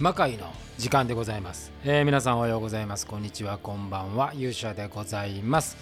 魔界の時間でございます、えー皆さんおはようございます。こんにちは。こんばんは。勇者でございます、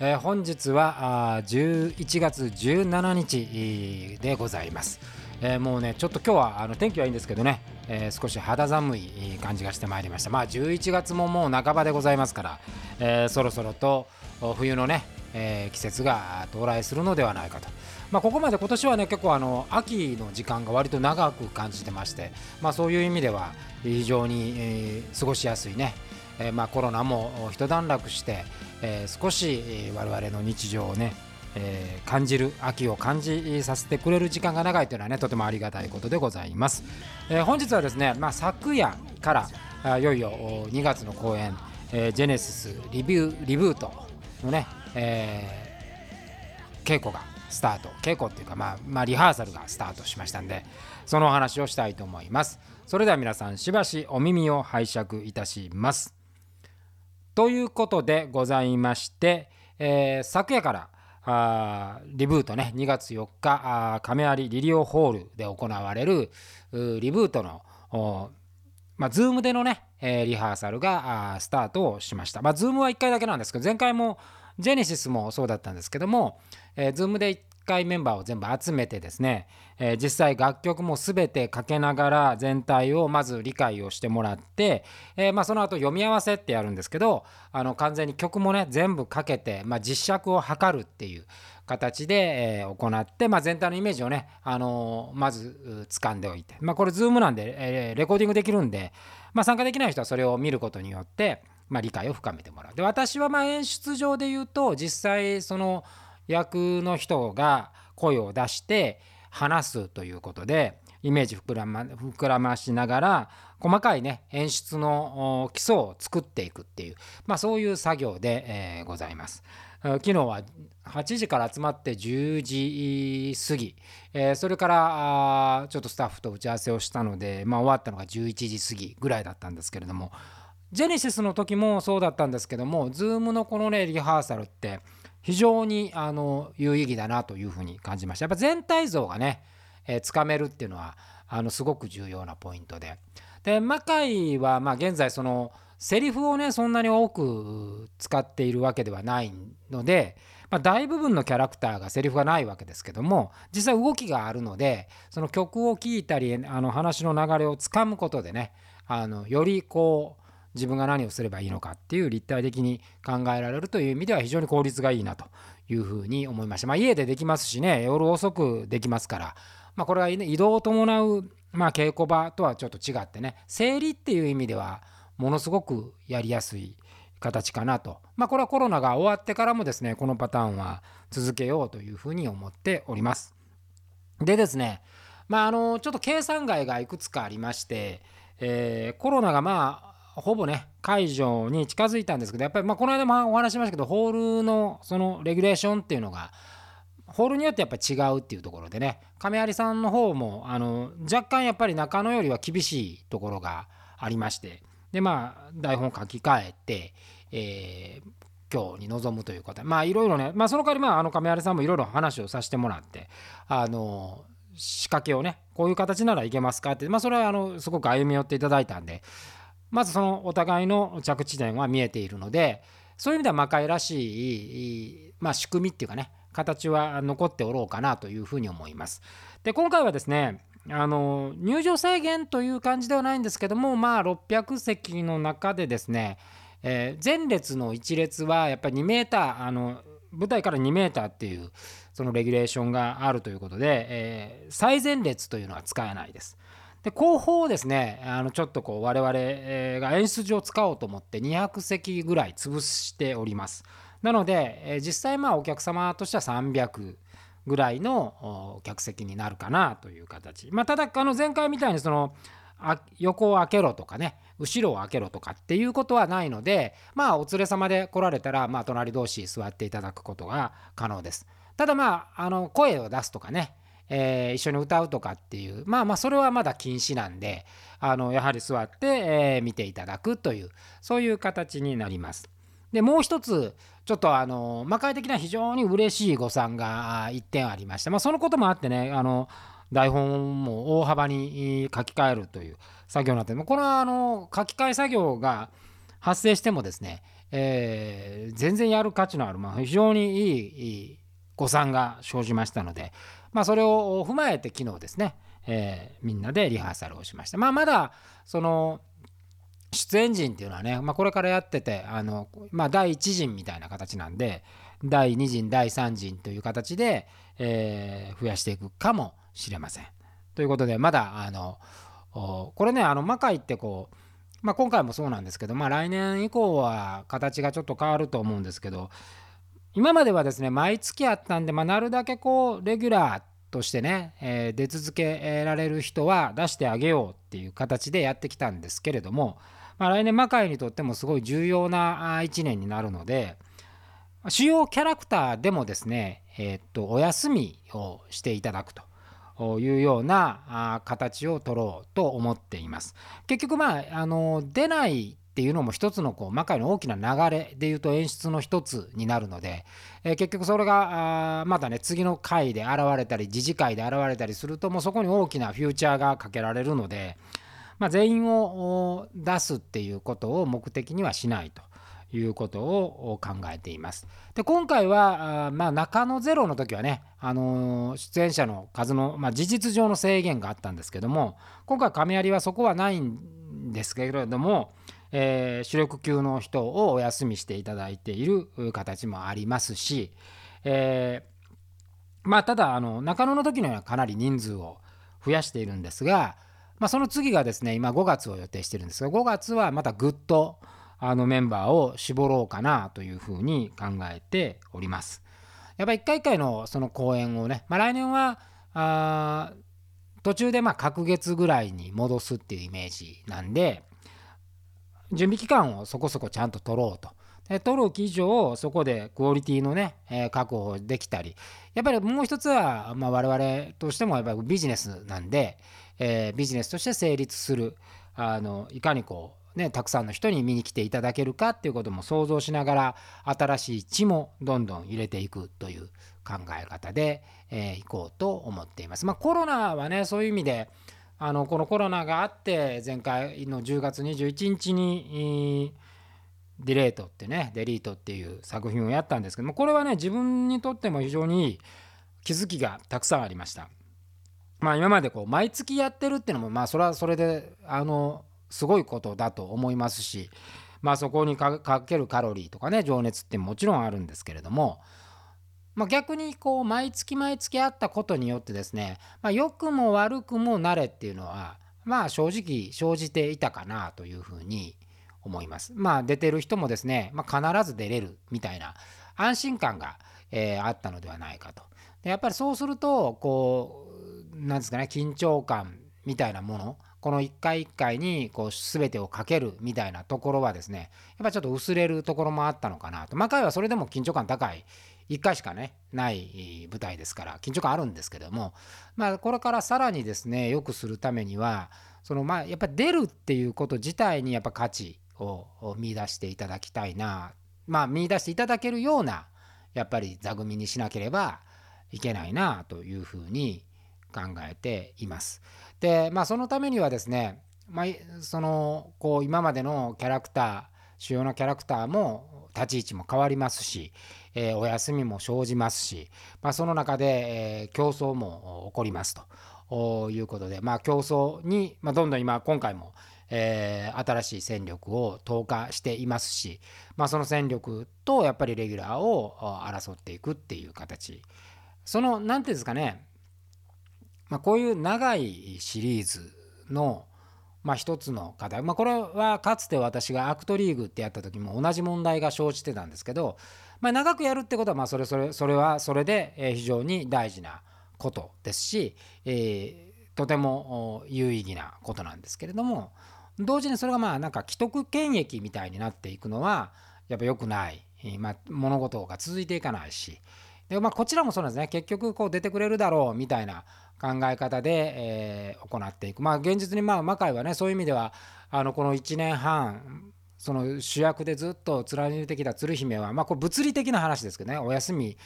えー本日はあ11月17日でございます、えーもうねちょっと今日はあの天気はいいんですけどね、えー少し肌寒い感じがしてまいりました。まあ11月ももう半ばでございますから、えーそろそろと冬のね、えー季節が到来するのではないかと。まあ、ここまで今年はね結構あの秋の時間が割と長く感じてまして、まあ、そういう意味では非常に、えー過ごしやすいね、えーまあ、コロナも一段落して、えー少し我々の日常をね、えー感じる秋を感じさせてくれる時間が長いというのはねとてもありがたいことでございます、えー本日はですね、まあ、昨夜からいよいよ2月の公演、えージェネシスリビューリブートのね、えー稽古がスタート稽古っていうか、まあ、まあリハーサルがスタートしましたんでそのお話をしたいと思いますそれでは皆さんしばしお耳を拝借いたしますということでございまして、えー昨夜からあリブートね2月4日あ亀有リリオホールで行われるリブートのおまあ、ズームでのね、えーリハーサルがスタートをしました。まあ、ズームは1回だけなんですけど、前回もジェネシスもそうだったんですけども、えー、ズームで1回メンバーを全部集めてですね、えー実際楽曲も全てかけながら全体をまず理解をしてもらって、えーまあ、その後読み合わせってやるんですけど、あの完全に曲もね、全部かけて、まあ、実尺を測るっていう形で、え行って、まあ、全体のイメージをね、あのまず掴んでおいて、まあ、これ Zoom なんで、えレコーディングできるんで、まあ、参加できない人はそれを見ることによって、まあ、理解を深めてもらう。で私はまあ演出上で言うと実際その役の人が声を出して話すということでイメージ膨らま膨らましながら細かいね演出の基礎を作っていくっていう、まあ、そういう作業で、えーございます。昨日は8時から集まって10時過ぎ、えーそれからちょっとスタッフと打ち合わせをしたので、まあ、終わったのが11時過ぎぐらいだったんですけれども。ジェネシスの時もそうだったんですけども Zoom のこのねリハーサルって非常にあの有意義だなというふうに感じました。やっぱ全体像がね、えーつかめるっていうのはあのすごく重要なポイントで。で魔界はまあ現在そのセリフをねそんなに多く使っているわけではないので、まあ、大部分のキャラクターがセリフがないわけですけども実際動きがあるのでその曲を聴いたりあの話の流れをつかむことでねあのよりこう自分が何をすればいいのかっていう立体的に考えられるという意味では非常に効率がいいなというふうに思いました。まあ、家でできますしね夜遅くできますから、まあ、これは、ね、移動を伴う、まあ、稽古場とはちょっと違ってね整理っていう意味ではものすごくやりやすい形かなと。まあ、これはコロナが終わってからもですねこのパターンは続けようというふうに思っております。でですねまああのちょっと計算外がいくつかありまして、えーコロナがまあほぼね解除に近づいたんですけどやっぱりまあこの間もお話ししましたけどホールのそのレギュレーションっていうのがホールによってやっぱり違うっていうところでね亀有さんの方もあの若干やっぱり中野よりは厳しいところがありましてでまあ台本書き換えて、えー今日に臨むということでまあいろいろねまあその代わりまああの亀有さんもいろいろ話をさせてもらってあの仕掛けをねこういう形ならいけますかってまあそれはあのすごく歩み寄っていただいたんでまずそのお互いの着地点は見えているのでそういう意味では魔界らしい、まあ、仕組みっていうかね形は残っておろうかなというふうに思います。で今回はですねあの入場制限という感じではないんですけどもまあ600席の中でですね、えー前列の1列はやっぱり2メーターあの舞台から2メーターっていうそのレギュレーションがあるということで、えー最前列というのは使えないです。で後方をですねあのちょっとこう我々が演出上使おうと思って200席ぐらい潰しておりますなので、えー実際まあお客様としては300ぐらいの客席になるかなという形まあただあの前回みたいにその横を開けろとかね後ろを開けろとかっていうことはないのでまあお連れ様で来られたら、まあ、隣同士座っていただくことが可能ですただまああの声を出すとかねえー一緒に歌うとかっていうまあまあそれはまだ禁止なんであのやはり座って、えー見ていただくというそういう形になります。でもう一つちょっとあの魔界的な非常に嬉しい誤算が1点ありまして、まあ、そのこともあってねあの台本も大幅に書き換えるという作業になってこれはあの書き換え作業が発生してもですね、えー、全然やる価値のある、まあ、非常にいい誤算が生じましたので、まあ、それを踏まえて昨日ですね、えー、みんなでリハーサルをしました。まあ、まだその出演陣っていうのはね、まあ、これからやっててあの、まあ、第1陣みたいな形なんで第2陣第3陣という形で、えー、増やしていくかもしれません。ということでまだあのこれねあの魔界ってこう、まあ、今回もそうなんですけど、まあ、来年以降は形がちょっと変わると思うんですけど今まではですね毎月あったんで、まあ、なるだけこうレギュラーとしてね、えー、出続けられる人は出してあげようっていう形でやってきたんですけれども、まあ、来年魔界にとってもすごい重要な1年になるので主要キャラクターでもですね、え、っとお休みをしていただくと。いうような形を取ろうと思っています。結局まああの出ないっていうのも一つのこう魔界の大きな流れでいうと演出の一つになるので、えー、結局それがあまたね次の回で現れたり次次回で現れたりするともうそこに大きなフューチャーがかけられるので、まあ、全員を出すっていうことを目的にはしないと。いうことを考えています。で今回はまあ、中野ゼロの時はね、あの出演者の数の、まあ、事実上の制限があったんですけども今回亀有はそこはないんですけれども、えー、主力級の人をお休みしていただいている形もありますし、えー、まあただあの中野の時にはかなり人数を増やしているんですが、まあ、その次がですね今5月を予定してるんですが5月はまたぐっとあのメンバーを絞ろうかなというふうに考えております。やっぱ一回一回のその公演をね、まあ、来年はあ途中でまあ隔月ぐらいに戻すっていうイメージなんで準備期間をそこそこちゃんと取ろうと。で取る以上そこでクオリティのね、えー、確保できたりやっぱりもう一つは、まあ、我々としてもやっぱりビジネスなんで、えー、ビジネスとして成立するあのいかにこうね、たくさんの人に見に来ていただけるかっていうことも想像しながら新しい血もどんどん入れていくという考え方で、えー、いこうと思っています。まあ、コロナはねそういう意味であのこのコロナがあって前回の10月21日にディレートってねデリートっていう作品をやったんですけどもこれはね自分にとっても非常に気づきがたくさんありました。まあ今までこう毎月やってるっていうのもまあそれはそれであのすごいことだと思いますしまあそこにかけるカロリーとかね情熱ってもちろんあるんですけれどもまあ、逆にこう毎月毎月あったことによってですね、まあ、良くも悪くもなれっていうのはまあ正直生じていたかなというふうに思います。まあ出てる人もですね、まあ、必ず出れるみたいな安心感が、えー、あったのではないかと。でやっぱりそうするとこうなんですかね緊張感みたいなものこの一回一回にこう全てをかけるみたいなところはですねやっぱちょっと薄れるところもあったのかなと。魔界はそれでも緊張感高い1回しかねない舞台ですから緊張感あるんですけどもまあこれからさらにですね良くするためにはそのまあやっぱり出るっていうこと自体にやっぱ価値を見出していただきたいなまあ見出していただけるようなやっぱり座組にしなければいけないなというふうに考えています。でまあそのためにはですね、まあ、そのこう今までのキャラクター主要なキャラクターも立ち位置も変わりますしえー、お休みも生じますし、まあ、その中で、えー、競争も起こりますということで、まあ、競争に、まあ、どんどん今今回も、えー、新しい戦力を投下していますし、まあ、その戦力とやっぱりレギュラーを争っていくっていう形その何ていうんですかね、まあ、こういう長いシリーズのまあ、一つの課題、まあ、これはかつて私がアクトリーグってやった時も同じ問題が生じてたんですけどまあ、長くやるってことはまあそれそれそれはそれで非常に大事なことですし、えー、とても有意義なことなんですけれども同時にそれがまあなんか既得権益みたいになっていくのはやっぱ良くない、まあ、物事が続いていかないし。で、まあ、こちらもそうなんですね。結局こう出てくれるだろうみたいな考え方で、えー、行っていくまあ現実にまあ魔界はねそういう意味ではあのこの1年半その主役でずっと貫いてきた鶴姫は、まあ、これ物理的な話ですけどねお休み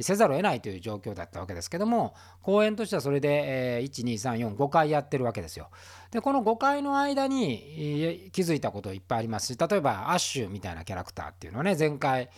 せざるを得ないという状況だったわけですけども公演としてはそれで、えー、12345回やってるわけですよ。でこの5回の間に気づいたこといっぱいありますし例えばアッシュみたいなキャラクターっていうのはね前回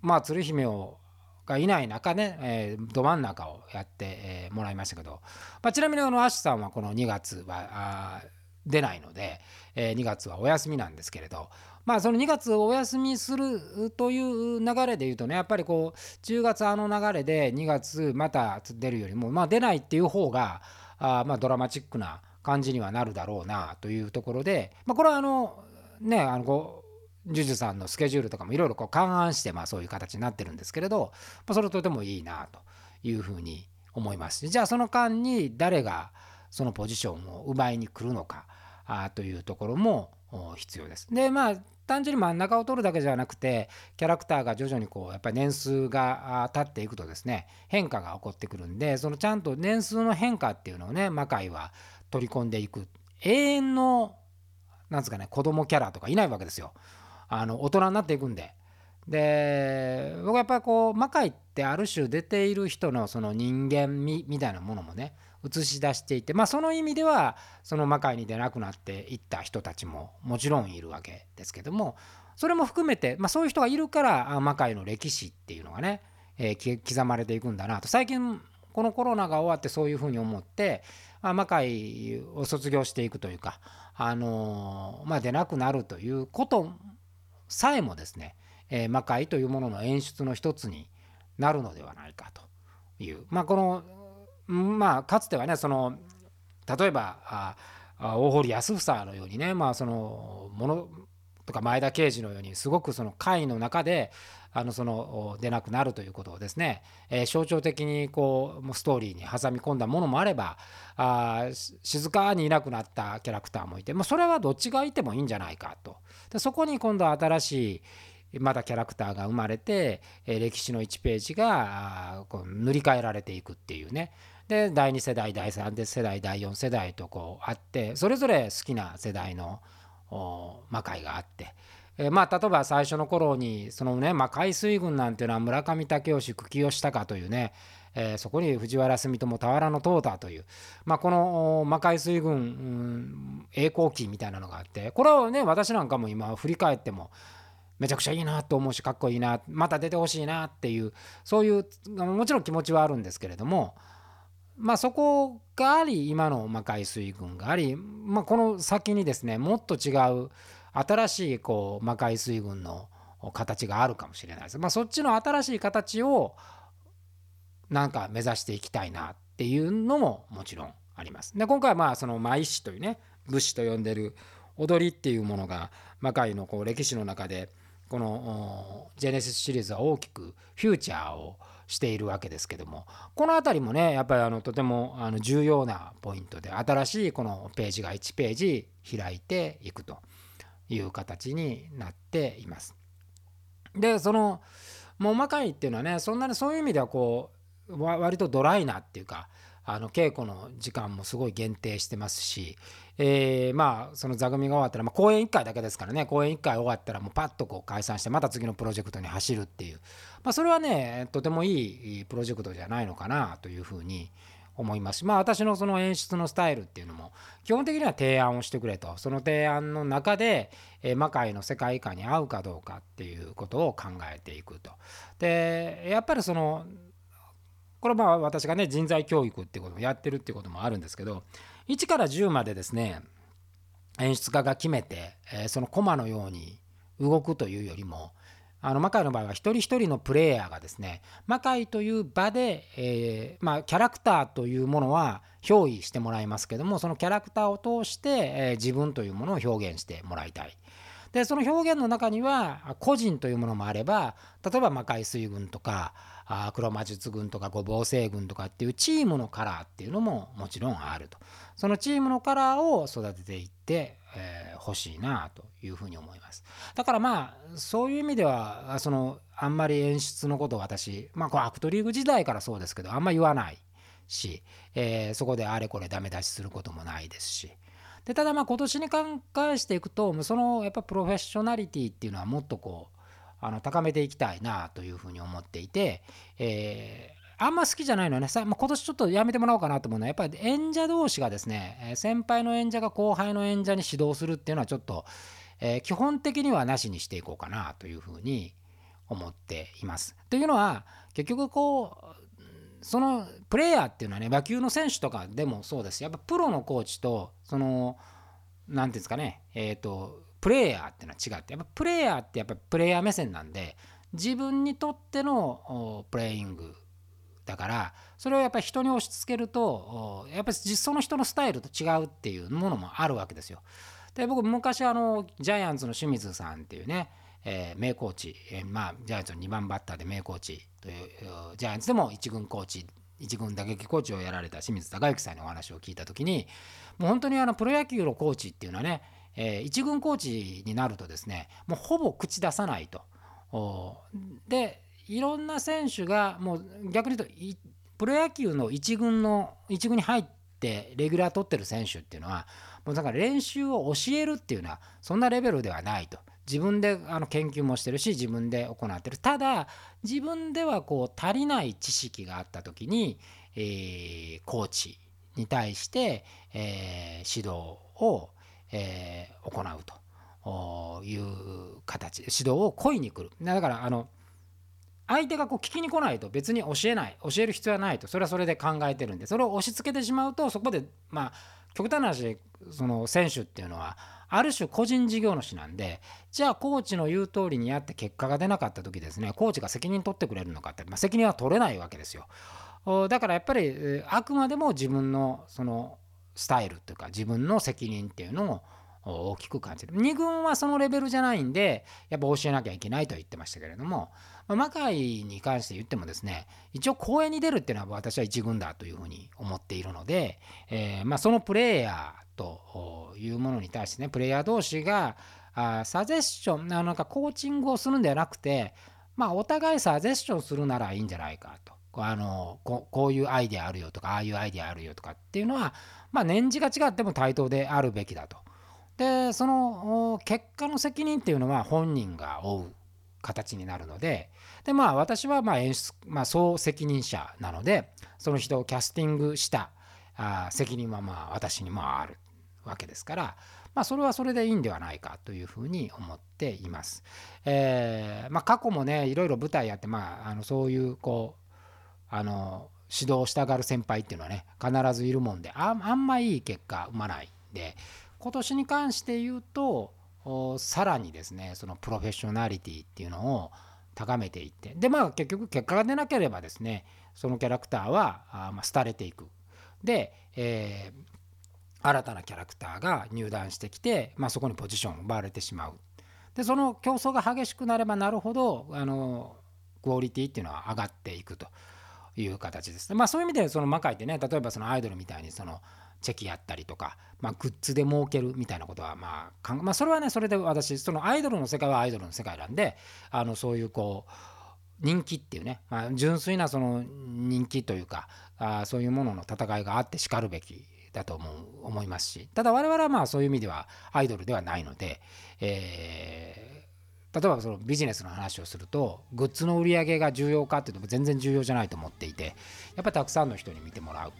まあ鶴姫をがいない中ね、えー、ど真ん中をやって、えー、もらいましたけど、まあ、ちなみにあのアッシュさんはこの2月は出ないので、えー、2月はお休みなんですけれどまあその2月お休みするという流れで言うとねやっぱりこう10月あの流れで2月また出るよりもまあ出ないっていう方があまあドラマチックな感じにはなるだろうなというところで、まあ、これはあのねあのこうジュジュさんのスケジュールとかもいろいろ勘案してまあそういう形になってるんですけれど、まあ、それとてもいいなというふうに思います。じゃあその間に誰がそのポジションを奪いに来るのかあというところも必要です。でまあ単純に真ん中を取るだけじゃなくてキャラクターが徐々にこうやっぱり年数が経っていくとですね変化が起こってくるんでそのちゃんと年数の変化っていうのをね魔界は取り込んでいく。永遠のなんですかね子供キャラとかいないわけですよ。あの大人になっていくんで。で僕はやっぱりこう魔界ってある種出ている人のその人間味みたいなものもね映し出していてまあその意味ではその魔界に出なくなっていった人たちももちろんいるわけですけどもそれも含めて、まあ、そういう人がいるから魔界の歴史っていうのがね、えー、刻まれていくんだなと最近このコロナが終わってそういうふうに思って、あ、魔界を卒業していくというか、あのー、まあ、出なくなるということさえもですね、えー、魔界というものの演出の一つになるのではないかという、まあ、このまあかつてはねその例えば大堀康房のようにねまあそのものとか前田慶次のようにすごくその会の中であのその出なくなるということをですね、え、象徴的にこうストーリーに挟み込んだものもあればあ静かにいなくなったキャラクターもいて、まあ、それはどっちがいてもいいんじゃないかと。でそこに今度は新しいまたキャラクターが生まれて、え、歴史の1ページがこう塗り替えられていくっていうね。で第2世代第3世代第4世代とこうあってそれぞれ好きな世代の魔界があって、えー、まあ例えば最初の頃にそのね魔界水軍なんていうのは村上武雄久喜義高というねえー、そこに藤原住友俵の淘汰という、まあ、この魔界水軍、うん、栄光期みたいなのがあってこれをね私なんかも今振り返ってもめちゃくちゃいいなと思うしかっこいいなまた出てほしいなっていうそういうもちろん気持ちはあるんですけれどもまあ、そこがあり今の魔界水軍があり、まあ、この先にですねもっと違う新しいこう魔界水軍の形があるかもしれないです。まあ、そっちの新しい形をなんか目指していきたいなっていうのももちろんあります。で今回はまあその舞師というね武士と呼んでる踊りっていうものが魔界のこう歴史の中でこのジェネシスシリーズは大きくフューチャーをしているわけですけどもこの辺りもねやっぱりあのとてもあの重要なポイントで新しいこのページが1ページ開いていくという形になっています。でそのもう魔界っていうのはねそんなにそういう意味ではこう割とドライなっていうかあの稽古の時間もすごい限定してますし、えー、まあその座組が終わったら、まあ、公演1回だけですからね公演1回終わったらもうパッとこう解散してまた次のプロジェクトに走るっていう、まあ、それはねとてもいいプロジェクトじゃないのかなというふうに思いますしまあ私のその演出のスタイルっていうのも基本的には提案をしてくれとその提案の中で、え、魔界の世界観に合うかどうかっていうことを考えていくと。でやっぱりそのこれまあ私がね人材教育っていうこともやってるっていうこともあるんですけど1から10までですね演出家が決めて、え、そのコマのように動くというよりもあの魔界の場合は一人一人のプレイヤーがですね魔界という場で、えー、まあ、キャラクターというものは憑依してもらいますけどもそのキャラクターを通して、えー、自分というものを表現してもらいたい。でその表現の中には個人というものもあれば例えば魔界水軍とかあ黒魔術軍とか五芒星軍とかっていうチームのカラーっていうのももちろんあるとそのチームのカラーを育てていって、えー、しいなというふうに思います。だからまあそういう意味ではそのあんまり演出のことを私まあこれアクトリーグ時代からそうですけどあんま言わないし、えー、そこであれこれダメ出しすることもないですし。でただまあ今年に関していくとそのやっぱプロフェッショナリティっていうのはもっとこうあの高めていきたいなというふうに思っていて、えー、あんま好きじゃないのはねさ、まあ、今年ちょっとやめてもらおうかなと思うのはやっぱり演者同士がですね先輩の演者が後輩の演者に指導するっていうのはちょっと、えー、基本的にはなしにしていこうかなというふうに思っています。というのは結局こうそのプレイヤーっていうのはね野球の選手とかでもそうですやっぱプロのコーチとその何ていうんですかねえっ、ー、とプレイヤーっていうのは違ってやっぱプレイヤーってやっぱプレイヤー目線なんで自分にとってのプレイングだからそれをやっぱり人に押し付けるとやっぱり実その人のスタイルと違うっていうものもあるわけですよ。で僕昔あのジャイアンツの清水さんっていうね、えー、名コーチ、えー、まあジャイアンツの2番バッターで名コーチというジャイアンツでも1軍コーチ1軍打撃コーチをやられた清水孝之さんにお話を聞いた時にもう本当にあのプロ野球のコーチっていうのはねえー、1軍コーチになるとですねもうほぼ口出さないと。でいろんな選手がもう逆に言うとプロ野球の1軍の1軍に入ってレギュラー取ってる選手っていうのはもうだから練習を教えるっていうのはそんなレベルではないと。自分であの研究もしてるし自分で行ってる。ただ自分ではこう足りない知識があった時に、えー、コーチに対して、えー、指導をえー、行うと。いう形指導を故意に来る。だからあの相手がこう聞きに来ないと別に教えない教える必要はないと。それはそれで考えてるんで。それを押し付けてしまうとそこでまあ極端な話その選手っていうのはある種個人事業主なんでじゃあコーチの言う通りにやって結果が出なかった時ですねコーチが責任取ってくれるのかって、まあ、責任は取れないわけですよ。だからやっぱりあくまでも自分のそのスタイルというか自分の責任っていうのを大きく感じる2軍はそのレベルじゃないんでやっぱ教えなきゃいけないと言ってましたけれども、まあ、魔界に関して言ってもですね一応公演に出るっていうのは私は1軍だというふうに思っているので、えー、まあ、そのプレイヤーというものに対してねプレイヤー同士があサジェッションなんかコーチングをするんではなくてまあお互いサジェッションするならいいんじゃないかと。あのここういうアイデアあるよとかああいうアイデアあるよとかっていうのはまあ、年次が違っても対等であるべきだと。でその結果の責任っていうのは本人が負う形になるのでで、まあ、私はまあ演出、まあ、総責任者なのでその人をキャスティングしたあ責任はまあ私にもあるわけですから、まあ、それはそれでいいんではないかというふうに思っています。えーまあ、過去もねいろいろ舞台やって、まあ、あのそういうこうあの指導したがる先輩っていうのはね必ずいるもんであんまいい結果生まないで今年に関して言うとさらにですねそのプロフェッショナリティっていうのを高めていってでまあ結局結果が出なければですねそのキャラクターはあ、まあ、廃れていくで、えー、新たなキャラクターが入団してきて、まあ、そこにポジションを奪われてしまうでその競争が激しくなればなるほどあのクオリティっていうのは上がっていくと。いう形ですね。まあそういう意味でその魔界ってね例えばそのアイドルみたいにそのチェキやったりとか、まあ、グッズで儲けるみたいなことはまあまあそれはねそれで私そのアイドルの世界はアイドルの世界なんであのそういうこう人気っていうね、まあ、純粋なその人気というかあそういうものの戦いがあってしかるべきだと思う思いますしただ我々はまあそういう意味ではアイドルではないので、え例えばそのビジネスの話をするとグッズの売り上げが重要かっていうと全然重要じゃないと思っていてやっぱりたくさんの人に見てもらう、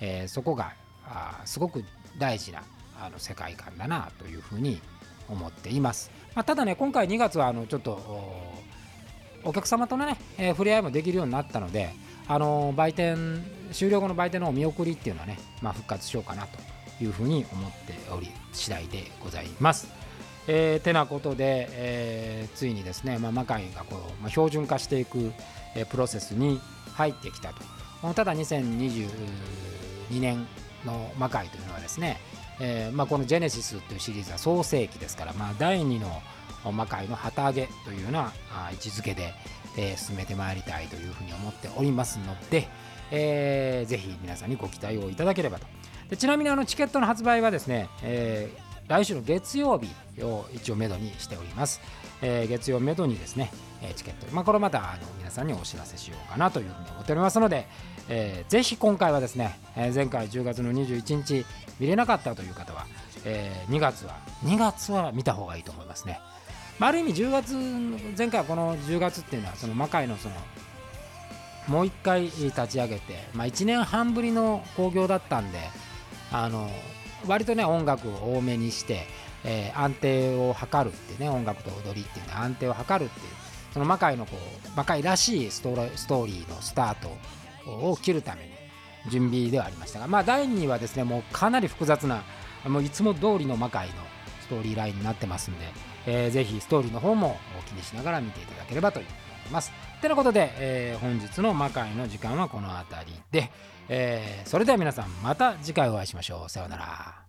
えー、そこがあすごく大事なあの世界観だなというふうに思っています、まあ、ただね今回2月はあのちょっとお客様とのね、えー、触れ合いもできるようになったのであの売店終了後の売店のお見送りっていうのはね、まあ、復活しようかなというふうに思っており次第でございます。えー、てなことで、えー、ついにですね、まあ、魔界がこう、まあ、標準化していく、えー、プロセスに入ってきたとただ2022年の魔界というのはですね、えーまあ、この「ジェネシス」というシリーズは創世紀ですから、まあ、第2の魔界の旗揚げというような位置づけで、えー、進めてまいりたいというふうに思っておりますので、えー、ぜひ皆さんにご期待をいただければと。でちなみにあのチケットの発売はですね、えー、来週の月曜日を一応めどにしております。えー、月曜めどにですね、えチケット、まあ、これまたあの皆さんにお知らせしようかなというふうに思っておりますので、えー、ぜひ今回はですね、えー、前回10月の21日見れなかったという方は、えー、2月は2月は見た方がいいと思いますね。まあ、ある意味10月前回はこの10月っていうのはその魔界のそのもう一回立ち上げて、まあ、1年半ぶりの興行だったんであの割とね音楽を多めにして、えー、安定を図るってね音楽と踊りっていうね安定を図るっていうその魔界のこう魔界らしいストーリーのスタートを切るために準備ではありましたがまあ第2はですねもうかなり複雑なもういつも通りの魔界のストーリーラインになってますんで、えー、ぜひストーリーの方も気にしながら見ていただければと思います。てなことで、えー、本日の魔界の時間はこの辺りで、えー、それでは皆さんまた次回お会いしましょう。さようなら。